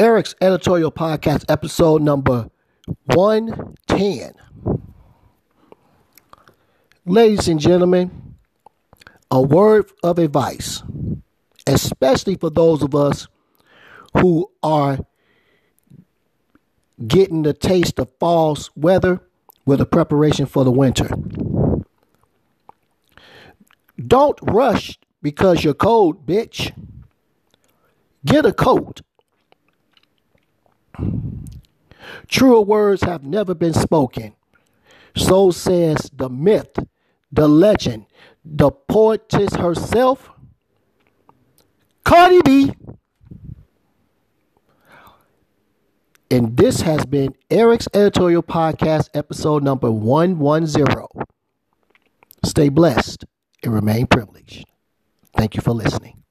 Eric's editorial podcast, episode number 110. Ladies and gentlemen, a word of advice, especially for those of us who are getting the taste of fall's weather with a preparation for the winter. Don't rush because you're cold, bitch. Get a coat. Truer words have never been spoken. So says the myth, the legend, the poetess herself, Cardi B. And this has been Eric's editorial podcast, episode number 110. Stay blessed and remain privileged. Thank you for listening.